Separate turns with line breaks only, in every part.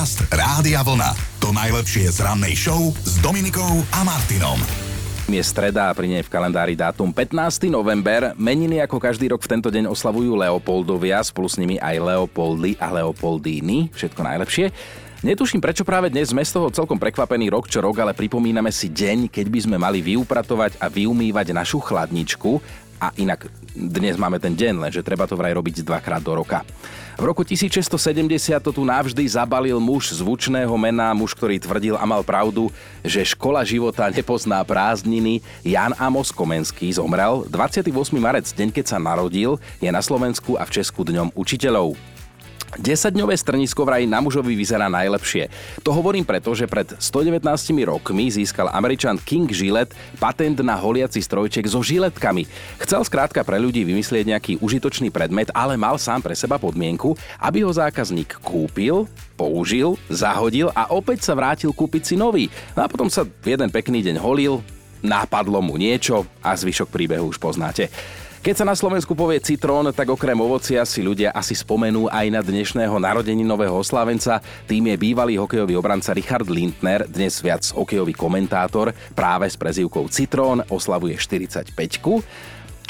Podcast Rádia Vlna. To najlepšie z rannej show s Dominikou a Martinom.
Je streda a pri nej v kalendári dátum 15. november. Meniny ako každý rok v tento deň oslavujú Leopoldovia, spolu s nimi aj Leopoldy a Leopoldíny. Všetko najlepšie. Netuším, prečo práve dnes sme z toho celkom prekvapený rok čo rok, ale pripomíname si deň, keď by sme mali vyupratovať a vyumývať našu chladničku a inak dnes máme ten deň, lenže treba to vraj robiť dvakrát do roka. V roku 1670 to tu navždy zabalil muž zvučného mena, muž, ktorý tvrdil a mal pravdu, že škola života nepozná prázdniny. Jan Amos Komenský zomrel 28. marec, deň keď sa narodil, je na Slovensku a v Česku dňom učiteľov. 10-dňové strnisko vraj na mužovi vyzerá najlepšie. To hovorím preto, že pred 119 rokmi získal američan King Gillette patent na holiaci strojček so žiletkami. Chcel skrátka pre ľudí vymyslieť nejaký užitočný predmet, ale mal sám pre seba podmienku, aby ho zákazník kúpil, použil, zahodil a opäť sa vrátil kúpiť si nový. No a potom sa jeden pekný deň holil, napadlo mu niečo a zvyšok príbehu už poznáte. Keď sa na Slovensku povie citrón, tak okrem ovocia si ľudia asi spomenú aj na dnešného nového oslávenca. Tým je bývalý hokejový obranca Richard Lindner, dnes viac hokejový komentátor, práve s prezývkou Citrón, oslavuje 45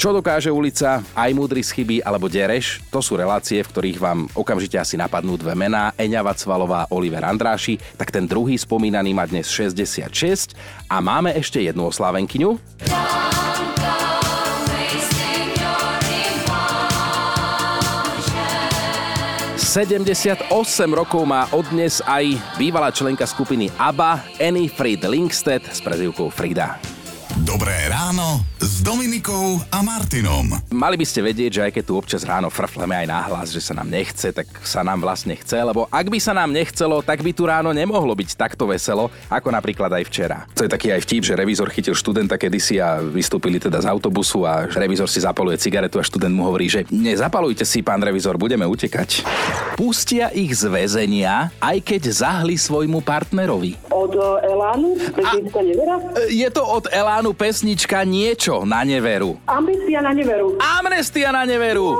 čo dokáže ulica, aj múdry z chyby alebo dereš, to sú relácie, v ktorých vám okamžite asi napadnú dve mená, Eňa Vacvalová, Oliver Andráši, tak ten druhý spomínaný má dnes 66 a máme ešte jednu oslávenkyňu. 78 rokov má odnes aj bývalá členka skupiny ABBA Annie Fried Linkstedt s prezivkou Frida.
Dobré ráno s Dominikou a Martinom.
Mali by ste vedieť, že aj keď tu občas ráno frfleme aj náhlas, že sa nám nechce, tak sa nám vlastne chce, lebo ak by sa nám nechcelo, tak by tu ráno nemohlo byť takto veselo, ako napríklad aj včera. To je taký aj vtip, že revízor chytil študenta kedysi a vystúpili teda z autobusu a revízor si zapaluje cigaretu a študent mu hovorí, že nezapalujte si, pán revízor, budeme utekať. Pustia ich z väzenia, aj keď zahli svojmu partnerovi.
Od Elánu?
Je to od Elánu pesnička Niečo čo na neveru?
Amnestia na neveru.
Amnestia na neveru!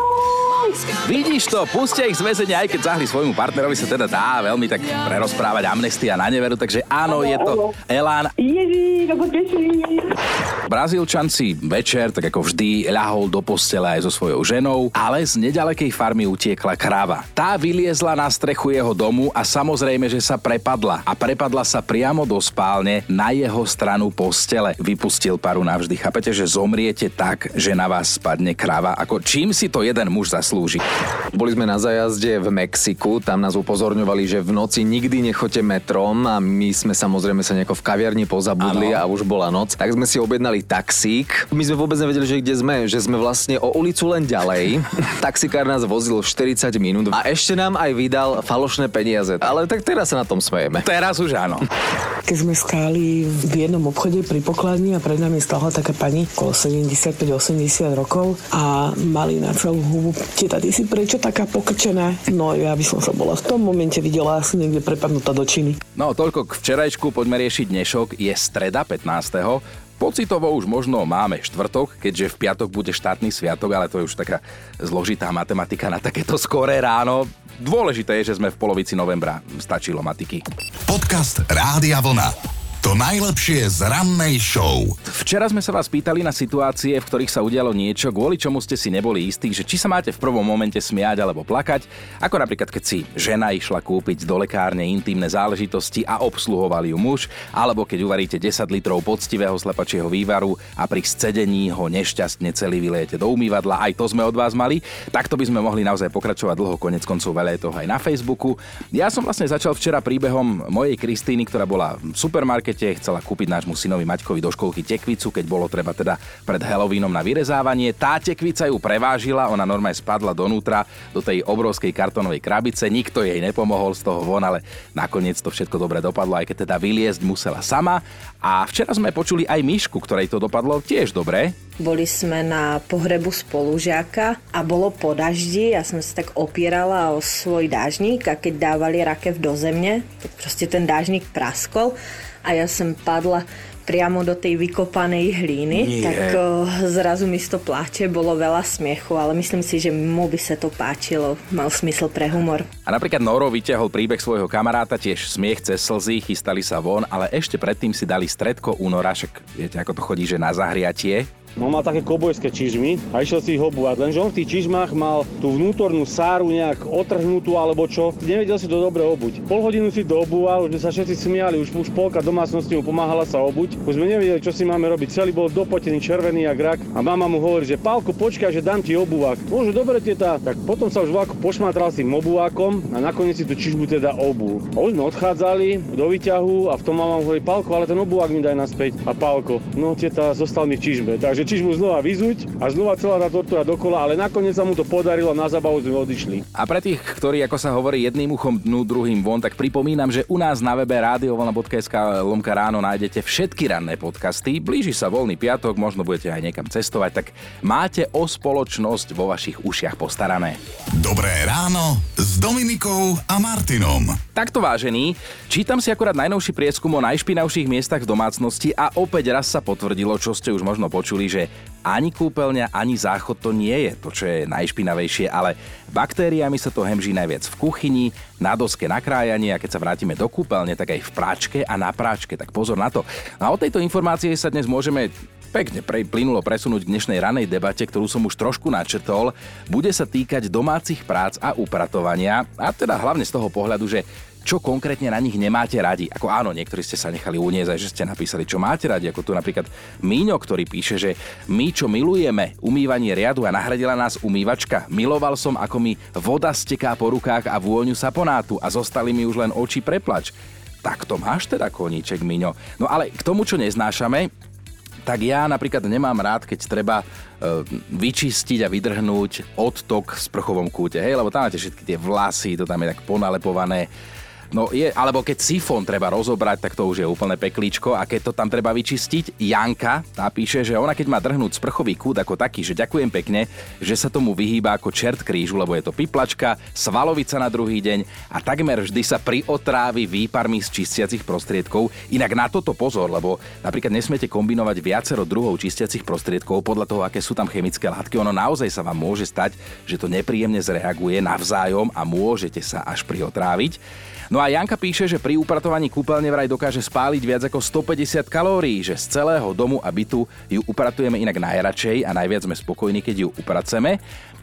Vidíš to, pustia ich z väzenia, aj keď zahli svojmu partnerovi sa teda dá veľmi tak prerozprávať amnestia na neveru, takže áno, je to Elán.
Ježiš, ako
Brazílčan si večer, tak ako vždy, ľahol do postele aj so svojou ženou, ale z nedalekej farmy utiekla kráva. Tá vyliezla na strechu jeho domu a samozrejme, že sa prepadla. A prepadla sa priamo do spálne na jeho stranu postele. Vypustil paru navždy. Chápete, že zomriete tak, že na vás spadne kráva. Ako čím si to jeden muž zaslúži?
Boli sme na zajazde v Mexiku, tam nás upozorňovali, že v noci nikdy nechoďte metrom a my sme samozrejme sa nejako v kaviarni pozabudli ano. a už bola noc. Tak sme si objednali taxík. My sme vôbec nevedeli, že kde sme, že sme vlastne o ulicu len ďalej. Taxikár nás vozil 40 minút a ešte nám aj vydal falošné peniaze. Ale tak teraz sa na tom smejeme.
Teraz už áno.
Keď sme stáli v jednom obchode pri pokladni a pred nami stála taká pani okolo 75-80 rokov a mali na celú hubu. Teta, ty si prečo taká pokrčená? No ja by som sa bola v tom momente videla asi niekde prepadnutá do činy.
No toľko k včerajšku, poďme riešiť dnešok. Je streda 15. Pocitovo už možno máme štvrtok, keďže v piatok bude štátny sviatok, ale to je už taká zložitá matematika na takéto skoré ráno. Dôležité je, že sme v polovici novembra. Stačilo matiky.
Podcast Rádia Vlna. To najlepšie z rannej show.
Včera sme sa vás pýtali na situácie, v ktorých sa udialo niečo, kvôli čomu ste si neboli istí, že či sa máte v prvom momente smiať alebo plakať, ako napríklad keď si žena išla kúpiť do lekárne intimné záležitosti a obsluhoval ju muž, alebo keď uvaríte 10 litrov poctivého slepačieho vývaru a pri scedení ho nešťastne celý vylejete do umývadla, aj to sme od vás mali. Takto by sme mohli naozaj pokračovať dlho, konec koncov veľa toho aj na Facebooku. Ja som vlastne začal včera príbehom mojej Kristýny, ktorá bola v supermarkete markete, chcela kúpiť nášmu synovi Maťkovi do školky tekvicu, keď bolo treba teda pred Halloweenom na vyrezávanie. Tá tekvica ju prevážila, ona normálne spadla donútra do tej obrovskej kartonovej krabice, nikto jej nepomohol z toho von, ale nakoniec to všetko dobre dopadlo, aj keď teda vyliezť musela sama. A včera sme počuli aj Myšku, ktorej to dopadlo tiež dobre.
Boli sme na pohrebu spolužiaka a bolo po daždi, ja som sa tak opierala o svoj dážnik a keď dávali rakev do zemne, tak proste ten dážnik praskol a ja som padla priamo do tej vykopanej hlíny,
Nie.
tak o, zrazu mi to pláče, bolo veľa smiechu, ale myslím si, že mu by sa to páčilo, mal smysl pre humor.
A napríklad Noro vyťahol príbeh svojho kamaráta, tiež smiech cez slzy, chystali sa von, ale ešte predtým si dali stredko u Nora, však viete, ako to chodí, že na zahriatie.
No mal také kobojské čižmy a išiel si ich obúvať, lenže on v tých čižmách mal tú vnútornú sáru nejak otrhnutú alebo čo, nevedel si to dobre obuť. Pol hodinu si to obúval, už sa všetci smiali, už, už polka domácnosti mu pomáhala sa obuť, už sme nevedeli, čo si máme robiť, celý bol dopotený, červený jak rak a mama mu hovorí, že Pálko, počkaj, že dám ti obuvák. Môže, dobre teta, tak potom sa už vlaku pošmatral s tým obúvákom a nakoniec si tú čižbu teda obul. A už sme odchádzali do výťahu a v tom mama mu hovorí, Pálko, ale ten obúvák mi daj naspäť. A Pálko, no teta, zostal mi v čižbe, takže že čižmu znova vyzuť a znova celá tá tortúra dokola, ale nakoniec sa mu to podarilo, na zabavu sme odišli.
A pre tých, ktorí, ako sa hovorí, jedným uchom dnu, druhým von, tak pripomínam, že u nás na webe radiovolna.sk lomka ráno nájdete všetky ranné podcasty. Blíži sa voľný piatok, možno budete aj niekam cestovať, tak máte o spoločnosť vo vašich ušiach postarané.
Dobré ráno s Dominikou a Martinom.
Takto vážený, čítam si akurát najnovší prieskum o najšpinavších miestach v domácnosti a opäť raz sa potvrdilo, čo ste už možno počuli, že ani kúpeľňa, ani záchod to nie je to, čo je najšpinavejšie, ale baktériami sa to hemží najviac v kuchyni, na doske na krájanie a keď sa vrátime do kúpeľne, tak aj v práčke a na práčke, tak pozor na to. No a o tejto informácie sa dnes môžeme pekne pre, plynulo presunúť k dnešnej ranej debate, ktorú som už trošku načrtol. Bude sa týkať domácich prác a upratovania, a teda hlavne z toho pohľadu, že čo konkrétne na nich nemáte radi. Ako áno, niektorí ste sa nechali uniesť, že ste napísali, čo máte radi, ako tu napríklad Míňo, ktorý píše, že my, čo milujeme, umývanie riadu a nahradila nás umývačka. Miloval som, ako mi voda steká po rukách a vôňu saponátu a zostali mi už len oči preplač. Tak to máš teda koníček, Miňo. No ale k tomu, čo neznášame, tak ja napríklad nemám rád, keď treba e, vyčistiť a vydrhnúť odtok v sprchovom kúte, hej, lebo tam máte všetky tie vlasy, to tam je tak ponalepované. No je, alebo keď sifón treba rozobrať, tak to už je úplne peklíčko a keď to tam treba vyčistiť, Janka tá píše, že ona keď má drhnúť sprchový kút ako taký, že ďakujem pekne, že sa tomu vyhýba ako čert krížu, lebo je to piplačka, svalovica na druhý deň a takmer vždy sa priotrávi výparmi z čistiacich prostriedkov. Inak na toto pozor, lebo napríklad nesmiete kombinovať viacero druhov čistiacich prostriedkov podľa toho, aké sú tam chemické látky. Ono naozaj sa vám môže stať, že to nepríjemne zreaguje navzájom a môžete sa až priotráviť. No a Janka píše, že pri upratovaní kúpeľne vraj dokáže spáliť viac ako 150 kalórií, že z celého domu a bytu ju upratujeme inak najradšej a najviac sme spokojní, keď ju upraceme.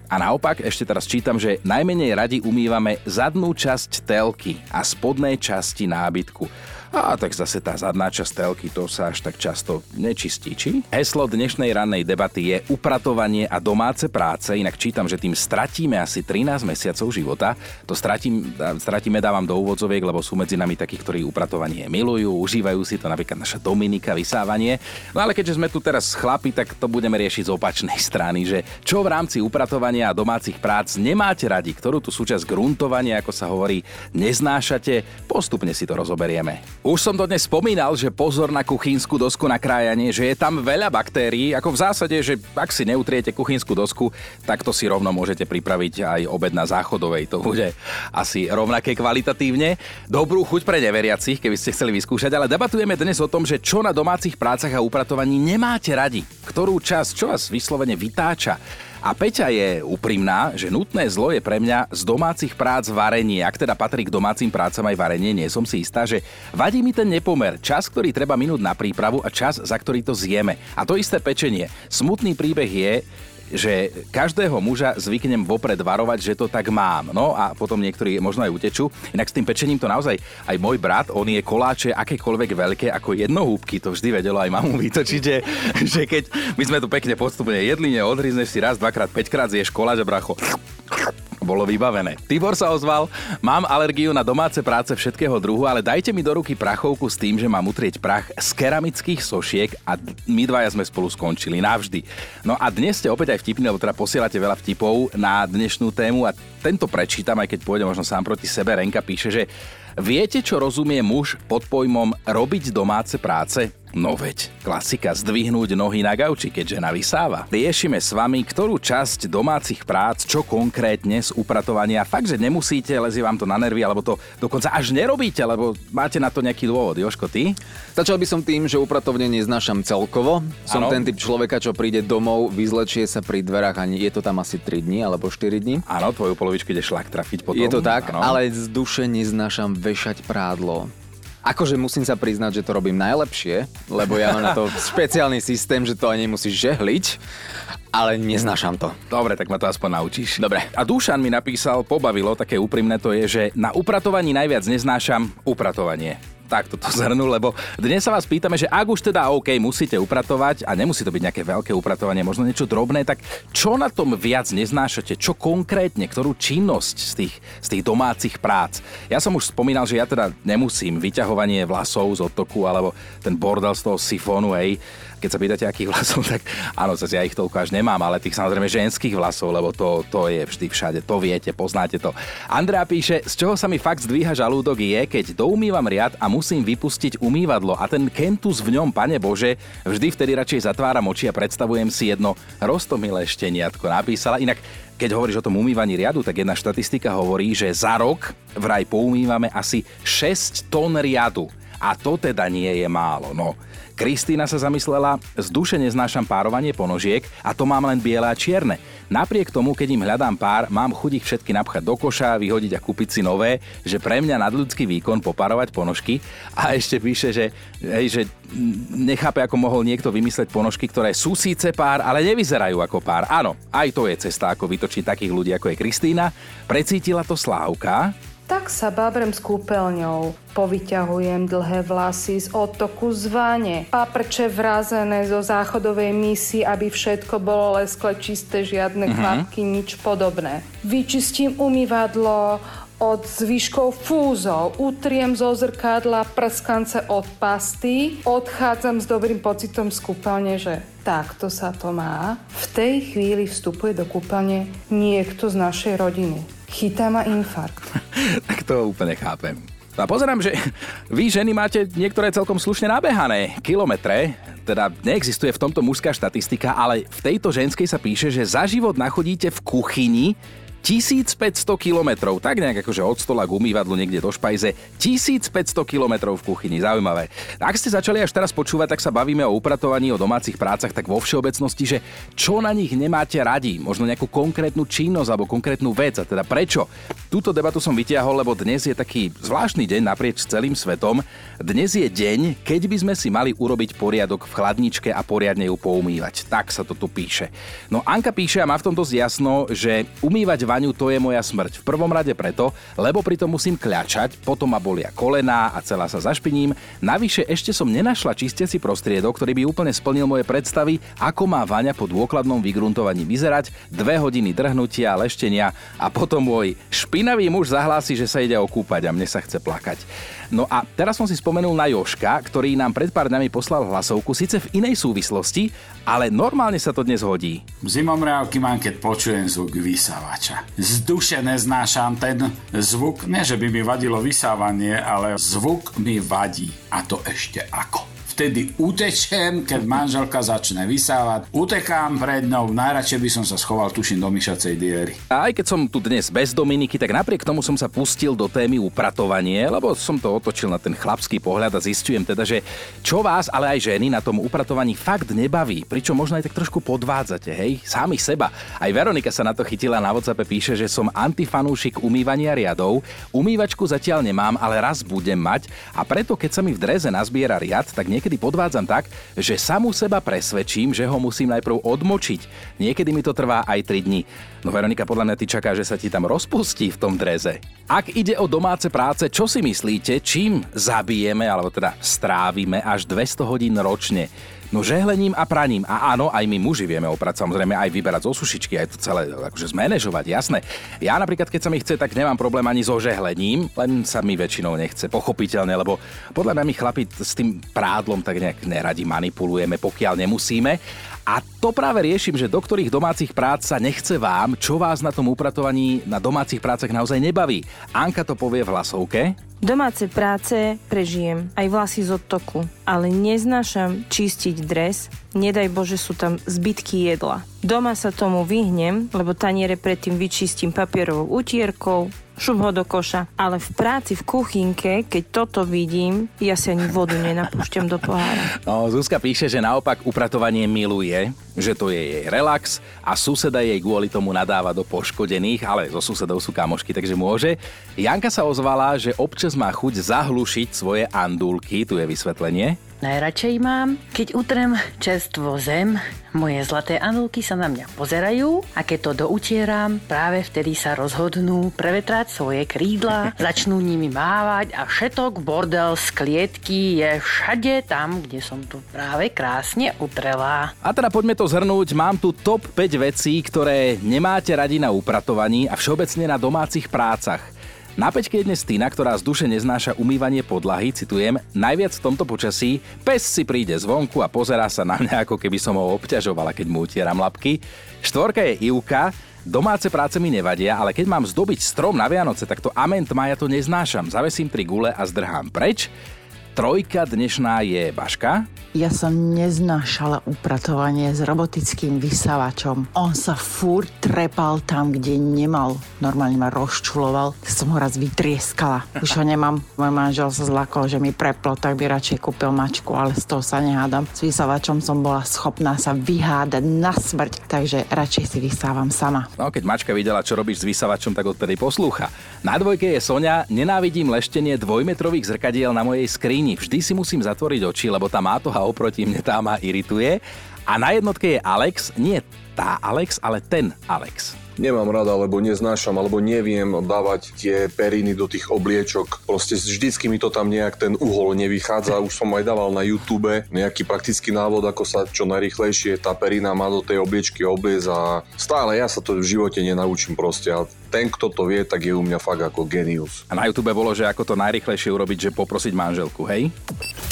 A naopak, ešte teraz čítam, že najmenej radi umývame zadnú časť telky a spodnej časti nábytku. A tak zase tá zadná časť telky, to sa až tak často nečistí, či? Heslo dnešnej rannej debaty je upratovanie a domáce práce, inak čítam, že tým stratíme asi 13 mesiacov života. To stratím, stratíme dávam do úvodzoviek, lebo sú medzi nami takí, ktorí upratovanie milujú, užívajú si to napríklad naša Dominika, vysávanie. No ale keďže sme tu teraz chlapi, tak to budeme riešiť z opačnej strany, že čo v rámci upratovania a domácich prác nemáte radi, ktorú tu súčasť gruntovania, ako sa hovorí, neznášate, postupne si to rozoberieme. Už som to dnes spomínal, že pozor na kuchynskú dosku na krájanie, že je tam veľa baktérií, ako v zásade, že ak si neutriete kuchynskú dosku, tak to si rovno môžete pripraviť aj obed na záchodovej. To bude asi rovnaké kvalitatívne. Dobrú chuť pre neveriacich, keby ste chceli vyskúšať, ale debatujeme dnes o tom, že čo na domácich prácach a upratovaní nemáte radi. Ktorú časť, čo vás vyslovene vytáča. A Peťa je úprimná, že nutné zlo je pre mňa z domácich prác varenie. Ak teda patrí k domácim prácam aj varenie, nie som si istá, že vadí mi ten nepomer. Čas, ktorý treba minúť na prípravu a čas, za ktorý to zjeme. A to isté pečenie. Smutný príbeh je, že každého muža zvyknem vopred varovať, že to tak mám. No a potom niektorí možno aj utečú. Inak s tým pečením to naozaj aj môj brat, on je koláče akékoľvek veľké ako jednohúbky, to vždy vedelo aj mamu vytočiť, že, že keď my sme tu pekne postupne jedli, odhryzneš si raz, dvakrát, päťkrát zješ koláč a bracho bolo vybavené. Tibor sa ozval, mám alergiu na domáce práce všetkého druhu, ale dajte mi do ruky prachovku s tým, že mám utrieť prach z keramických sošiek a my dvaja sme spolu skončili navždy. No a dnes ste opäť aj vtipní, lebo teda posielate veľa vtipov na dnešnú tému a tento prečítam, aj keď pôjde možno sám proti sebe. Renka píše, že viete, čo rozumie muž pod pojmom robiť domáce práce? No veď, klasika zdvihnúť nohy na gauči, keď žena vysáva. Riešime s vami, ktorú časť domácich prác, čo konkrétne z upratovania. Fakt, že nemusíte, lezie vám to na nervy, alebo to dokonca až nerobíte, lebo máte na to nejaký dôvod. Joško, ty?
Začal by som tým, že upratovne neznášam celkovo. Som
Áno.
ten typ človeka, čo príde domov, vyzlečie sa pri dverách ani je to tam asi 3 dní alebo 4 dní.
Áno, tvoju polovičku ide šlak trafiť potom.
Je to tak,
Áno.
ale z duše neznášam vešať prádlo. Akože musím sa priznať, že to robím najlepšie, lebo ja mám na to špeciálny systém, že to ani nemusíš žehliť, ale neznášam to.
Dobre, tak ma to aspoň naučíš.
Dobre.
A Dušan mi napísal, pobavilo, také úprimné to je, že na upratovaní najviac neznášam upratovanie. Tak to zhrnul, lebo dnes sa vás pýtame, že ak už teda OK, musíte upratovať a nemusí to byť nejaké veľké upratovanie, možno niečo drobné, tak čo na tom viac neznášate? Čo konkrétne, ktorú činnosť z tých, z tých domácich prác? Ja som už spomínal, že ja teda nemusím vyťahovanie vlasov z odtoku alebo ten bordel z toho sifónu, hej, keď sa pýtate, akých vlasov, tak áno, zase ja ich toľko až nemám, ale tých samozrejme ženských vlasov, lebo to, to je vždy všade, to viete, poznáte to. Andrea píše, z čoho sa mi fakt zdvíha žalúdok je, keď doumývam riad a musím vypustiť umývadlo a ten kentus v ňom, pane Bože, vždy vtedy radšej zatváram oči a predstavujem si jedno roztomilé šteniatko. Napísala inak keď hovoríš o tom umývaní riadu, tak jedna štatistika hovorí, že za rok vraj poumývame asi 6 tón riadu. A to teda nie je málo. No, Kristýna sa zamyslela, z duše neznášam párovanie ponožiek a to mám len biele a čierne. Napriek tomu, keď im hľadám pár, mám chuť ich všetky napchať do koša, vyhodiť a kúpiť si nové, že pre mňa nadľudský výkon poparovať ponožky. A ešte píše, že, hej, že nechápe, ako mohol niekto vymysleť ponožky, ktoré sú síce pár, ale nevyzerajú ako pár. Áno, aj to je cesta, ako vytočiť takých ľudí, ako je Kristýna. Precítila to Slávka,
Tak sa babrem s kúpeľňou. Povyťahujem dlhé vlasy z odtoku z vane. Paprče vrazené zo záchodovej misy, aby všetko bolo leskle čisté, žiadne kvapky, nič podobné. Vyčistím umývadlo od zvyškov fúzov, utriem zo zrkadla prskance od pasty, odchádzam s dobrým pocitom z kúpeľne, že takto sa to má. V tej chvíli vstupuje do kúpeľne niekto z našej rodiny. Chytá ma infarkt.
tak to úplne chápem. A pozerám, že vy ženy máte niektoré celkom slušne nabehané kilometre, teda neexistuje v tomto mužská štatistika, ale v tejto ženskej sa píše, že za život nachodíte v kuchyni 1500 kilometrov, tak nejak akože od stola k umývadlu niekde do špajze, 1500 kilometrov v kuchyni, zaujímavé. Ak ste začali až teraz počúvať, tak sa bavíme o upratovaní, o domácich prácach, tak vo všeobecnosti, že čo na nich nemáte radi, možno nejakú konkrétnu činnosť alebo konkrétnu vec a teda prečo. Túto debatu som vytiahol, lebo dnes je taký zvláštny deň naprieč celým svetom. Dnes je deň, keď by sme si mali urobiť poriadok v chladničke a poriadne ju poumývať. Tak sa to tu píše. No Anka píše a má v tom dosť jasno, že umývať vaňu to je moja smrť. V prvom rade preto, lebo pritom musím kľačať, potom ma bolia kolená a celá sa zašpiním. Navyše ešte som nenašla čistiaci prostriedok, ktorý by úplne splnil moje predstavy, ako má vaňa po dôkladnom vygruntovaní vyzerať, dve hodiny drhnutia, leštenia a potom môj špinavý muž zahlási, že sa ide okúpať a mne sa chce plakať. No a teraz som si spomenul na Joška, ktorý nám pred pár dňami poslal hlasovku, síce v inej súvislosti, ale normálne sa to dnes hodí.
Zimom reálky mám, keď počujem zvuk vysávača. Z duše neznášam ten zvuk, nie že by mi vadilo vysávanie, ale zvuk mi vadí. A to ešte ako. Vtedy utečiem, keď manželka začne vysávať, utekám pred ňou, najradšej by som sa schoval, tuším, do myšacej diery.
A aj keď som tu dnes bez Dominiky, tak napriek tomu som sa pustil do témy upratovanie, lebo som to otočil na ten chlapský pohľad a zistujem teda, že čo vás, ale aj ženy na tom upratovaní fakt nebaví, pričom možno aj tak trošku podvádzate, hej, sami seba. Aj Veronika sa na to chytila. Na WhatsAppe, píše, že som antifanúšik umývania riadov, umývačku zatiaľ nemám, ale raz budem mať. A preto keď sa mi v dreze nazbiera riad, tak niekedy podvádzam tak, že samú seba presvedčím, že ho musím najprv odmočiť. Niekedy mi to trvá aj 3 dní. No Veronika, podľa mňa ty čaká, že sa ti tam rozpustí v tom dreze. Ak ide o domáce práce, čo si myslíte, čím zabijeme, alebo teda strávime až 200 hodín ročne? No žehlením a praním. A áno, aj my muži vieme oprať, samozrejme aj vyberať zo sušičky, aj to celé akože zmanéžovať, jasné. Ja napríklad, keď sa mi chce, tak nemám problém ani so žehlením, len sa mi väčšinou nechce, pochopiteľne, lebo podľa mňa my chlapi s tým prádlom tak nejak neradi manipulujeme, pokiaľ nemusíme. A to práve riešim, že do ktorých domácich prác sa nechce vám, čo vás na tom upratovaní na domácich prácach naozaj nebaví. Anka to povie v hlasovke.
Domáce práce prežijem, aj vlasy z odtoku, ale neznášam čistiť dres, nedaj Bože sú tam zbytky jedla. Doma sa tomu vyhnem, lebo taniere predtým vyčistím papierovou utierkou, šup ho do koša. Ale v práci v kuchynke, keď toto vidím, ja si ani vodu nenapúšťam do pohára.
No, Zuzka píše, že naopak upratovanie miluje, že to je jej relax a suseda jej kvôli tomu nadáva do poškodených, ale so susedov sú kamošky, takže môže. Janka sa ozvala, že občas má chuť zahlušiť svoje andulky, tu je vysvetlenie.
Najradšej mám, keď utrem čerstvo zem, moje zlaté anulky sa na mňa pozerajú a keď to doutieram, práve vtedy sa rozhodnú prevetrať svoje krídla, začnú nimi mávať a všetok bordel z klietky je všade tam, kde som tu práve krásne utrela.
A teda poďme to zhrnúť, mám tu top 5 vecí, ktoré nemáte radi na upratovaní a všeobecne na domácich prácach. Na peťke je dnes Tina, ktorá z duše neznáša umývanie podlahy, citujem, najviac v tomto počasí, pes si príde zvonku a pozerá sa na mňa, ako keby som ho obťažovala, keď mu utieram labky. Štvorka je Ivka, Domáce práce mi nevadia, ale keď mám zdobiť strom na Vianoce, tak to ament maja to neznášam. Zavesím tri gule a zdrhám preč. Trojka dnešná je Baška.
Ja som neznášala upratovanie s robotickým vysavačom. On sa fúr trepal tam, kde nemal. Normálne ma rozčuloval. Som ho raz vytrieskala. Už ho nemám. Môj manžel sa zlakol, že mi preplo, tak by radšej kúpil mačku, ale z toho sa nehádam. S vysavačom som bola schopná sa vyhádať na smrť, takže radšej si vysávam sama.
No keď mačka videla, čo robíš s vysavačom, tak odtedy poslúcha. Na dvojke je Sonia, nenávidím leštenie dvojmetrových zrkadiel na mojej skrini není. Vždy si musím zatvoriť oči, lebo tá mátoha oproti mne tá ma irituje. A na jednotke je Alex, nie tá Alex, ale ten Alex
nemám rada, alebo neznášam, alebo neviem dávať tie periny do tých obliečok. Proste vždycky mi to tam nejak ten uhol nevychádza. Už som aj dával na YouTube nejaký praktický návod, ako sa čo najrychlejšie tá perina má do tej obliečky obliez a stále ja sa to v živote nenaučím proste. A ten, kto to vie, tak je u mňa fakt ako genius.
A na YouTube bolo, že ako to najrychlejšie urobiť, že poprosiť manželku, hej?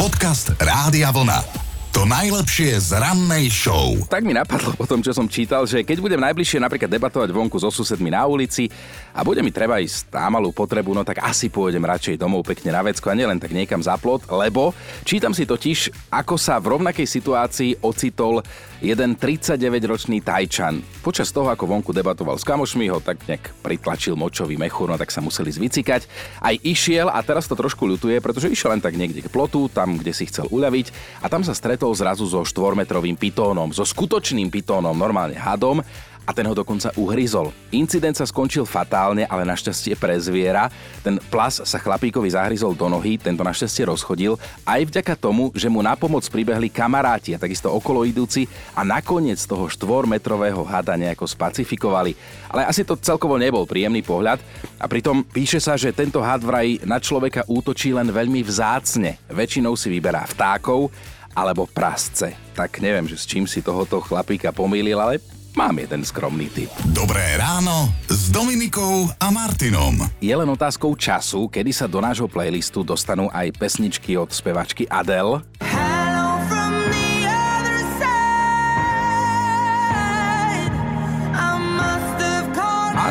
Podcast Rádia Vlna. To najlepšie z rannej show.
Tak mi napadlo po tom, čo som čítal, že keď budem najbližšie napríklad debatovať vonku so susedmi na ulici a bude mi treba ísť tá malú potrebu, no tak asi pôjdem radšej domov pekne na vecko a nielen tak niekam za plot, lebo čítam si totiž, ako sa v rovnakej situácii ocitol jeden 39-ročný Tajčan. Počas toho, ako vonku debatoval s kamošmi, ho tak nejak pritlačil močový mechúr, no tak sa museli zvicikať. Aj išiel a teraz to trošku ľutuje, pretože išiel len tak niekde k plotu, tam, kde si chcel uľaviť a tam sa stretol stretol zrazu so štvormetrovým pitónom, so skutočným pitónom, normálne hadom a ten ho dokonca uhryzol. Incident sa skončil fatálne, ale našťastie pre zviera. Ten plas sa chlapíkovi zahryzol do nohy, tento našťastie rozchodil, aj vďaka tomu, že mu na pomoc pribehli kamaráti a takisto okolo idúci a nakoniec toho štvormetrového hada nejako spacifikovali. Ale asi to celkovo nebol príjemný pohľad a pritom píše sa, že tento had vraj na človeka útočí len veľmi vzácne. Väčšinou si vyberá vtákov alebo prasce. Tak neviem, že s čím si tohoto chlapíka pomýlil, ale mám jeden skromný typ.
Dobré ráno s Dominikou a Martinom.
Je len otázkou času, kedy sa do nášho playlistu dostanú aj pesničky od spevačky Adele. A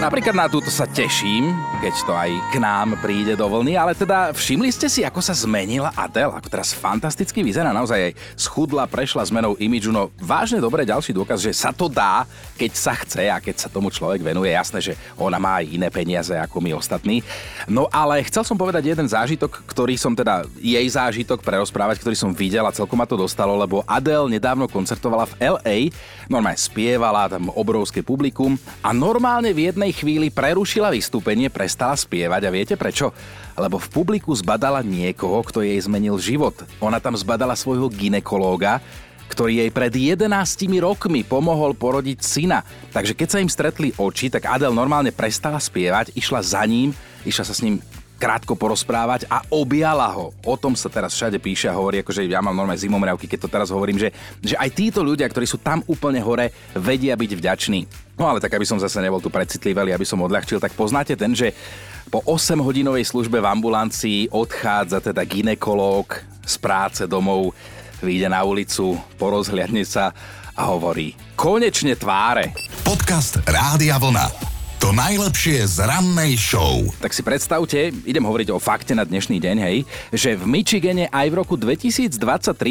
napríklad na túto sa teším, keď to aj k nám príde do vlny, ale teda všimli ste si, ako sa zmenila Adele, ako teraz fantasticky vyzerá, naozaj aj schudla, prešla zmenou imidžu, no vážne dobre ďalší dôkaz, že sa to dá, keď sa chce a keď sa tomu človek venuje. Jasné, že ona má aj iné peniaze ako my ostatní. No ale chcel som povedať jeden zážitok, ktorý som teda jej zážitok prerozprávať, ktorý som videl a celkom ma to dostalo, lebo Adele nedávno koncertovala v LA, normálne spievala, tam obrovské publikum a normálne v jednej chvíli prerušila vystúpenie, prestala spievať a viete prečo? Lebo v publiku zbadala niekoho, kto jej zmenil život. Ona tam zbadala svojho ginekológa, ktorý jej pred 11 rokmi pomohol porodiť syna. Takže keď sa im stretli oči, tak Adel normálne prestala spievať, išla za ním, išla sa s ním krátko porozprávať a objala ho. O tom sa teraz všade píše a hovorí, akože ja mám normálne zimomriavky, keď to teraz hovorím, že, že aj títo ľudia, ktorí sú tam úplne hore, vedia byť vďační. No ale tak, aby som zase nebol tu precitlivý, aby som odľahčil, tak poznáte ten, že po 8-hodinovej službe v ambulancii odchádza teda ginekológ z práce domov, vyjde na ulicu, porozhliadne sa a hovorí Konečne tváre.
Podcast Rádia Vlna. To najlepšie z rannej show.
Tak si predstavte, idem hovoriť o fakte na dnešný deň, hej, že v Michigane aj v roku 2023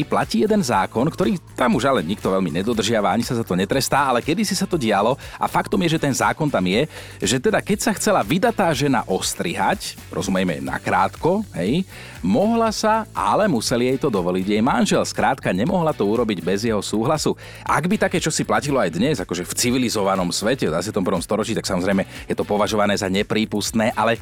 platí jeden zákon, ktorý tam už ale nikto veľmi nedodržiava, ani sa za to netrestá, ale kedy si sa to dialo a faktom je, že ten zákon tam je, že teda keď sa chcela vydatá žena ostrihať, rozumieme nakrátko, hej, mohla sa, ale museli jej to dovoliť jej manžel. Skrátka nemohla to urobiť bez jeho súhlasu. Ak by také čo si platilo aj dnes, akože v civilizovanom svete, v 21. storočí, tak samozrejme je to považované za neprípustné, ale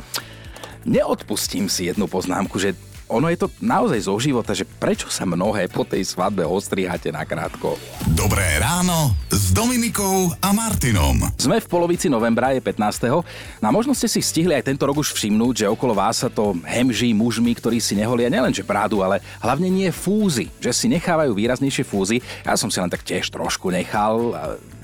neodpustím si jednu poznámku, že ono je to naozaj zo života, že prečo sa mnohé po tej svadbe ostrihate nakrátko.
Dobré ráno s Dominikou a Martinom.
Sme v polovici novembra, je 15. No a možno ste si stihli aj tento rok už všimnúť, že okolo vás sa to hemží mužmi, ktorí si neholia nielenže prádu, ale hlavne nie fúzy, že si nechávajú výraznejšie fúzy. Ja som si len tak tiež trošku nechal,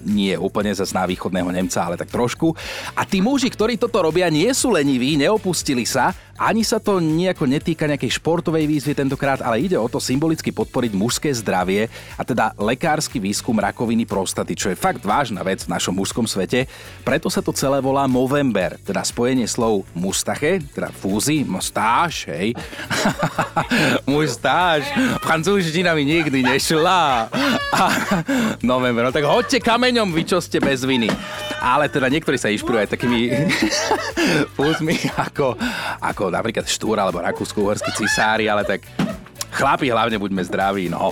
nie úplne zase na východného Nemca, ale tak trošku. A tí muži, ktorí toto robia, nie sú leniví, neopustili sa, ani sa to nejako netýka nejakej športovej výzvy tentokrát, ale ide o to symbolicky podporiť mužské zdravie a teda lekársky výskum rakoviny prostaty, čo je fakt vážna vec v našom mužskom svete. Preto sa to celé volá Movember, teda spojenie slov mustache, teda fúzy, mustáž, hej. mustáž. Francúzština mi nikdy nešla. November, no tak hoďte kameňom, vy čo ste bez viny. Ale teda niektorí sa inšpirujú aj takými fúzmi ako, ako napríklad Štúr alebo Rakúsko-Uhorský cisári, ale tak chlapi hlavne buďme zdraví, no.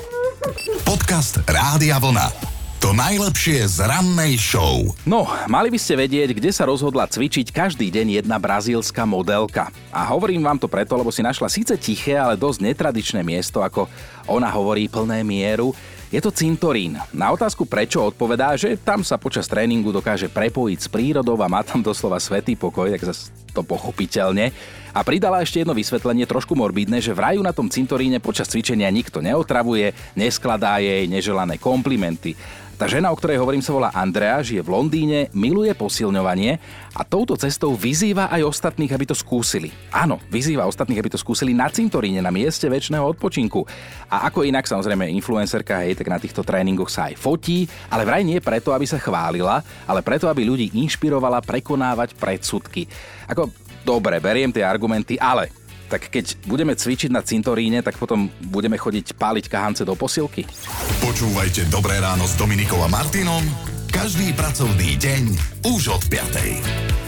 Podcast Rádia Vlna. To najlepšie z rannej show.
No, mali by ste vedieť, kde sa rozhodla cvičiť každý deň jedna brazílska modelka. A hovorím vám to preto, lebo si našla síce tiché, ale dosť netradičné miesto, ako ona hovorí plné mieru. Je to cintorín. Na otázku prečo odpovedá, že tam sa počas tréningu dokáže prepojiť s prírodou a má tam doslova svetý pokoj, tak zase to pochopiteľne. A pridala ešte jedno vysvetlenie trošku morbidné, že v raju na tom cintoríne počas cvičenia nikto neotravuje, neskladá jej neželané komplimenty. Tá žena, o ktorej hovorím, sa volá Andrea, žije v Londýne, miluje posilňovanie a touto cestou vyzýva aj ostatných, aby to skúsili. Áno, vyzýva ostatných, aby to skúsili na cintoríne, na mieste väčšného odpočinku. A ako inak, samozrejme, influencerka, hej, tak na týchto tréningoch sa aj fotí, ale vraj nie preto, aby sa chválila, ale preto, aby ľudí inšpirovala prekonávať predsudky. Ako, dobre, beriem tie argumenty, ale tak keď budeme cvičiť na cintoríne, tak potom budeme chodiť páliť kahance do posilky.
Počúvajte Dobré ráno s Dominikom a Martinom každý pracovný deň už od 5.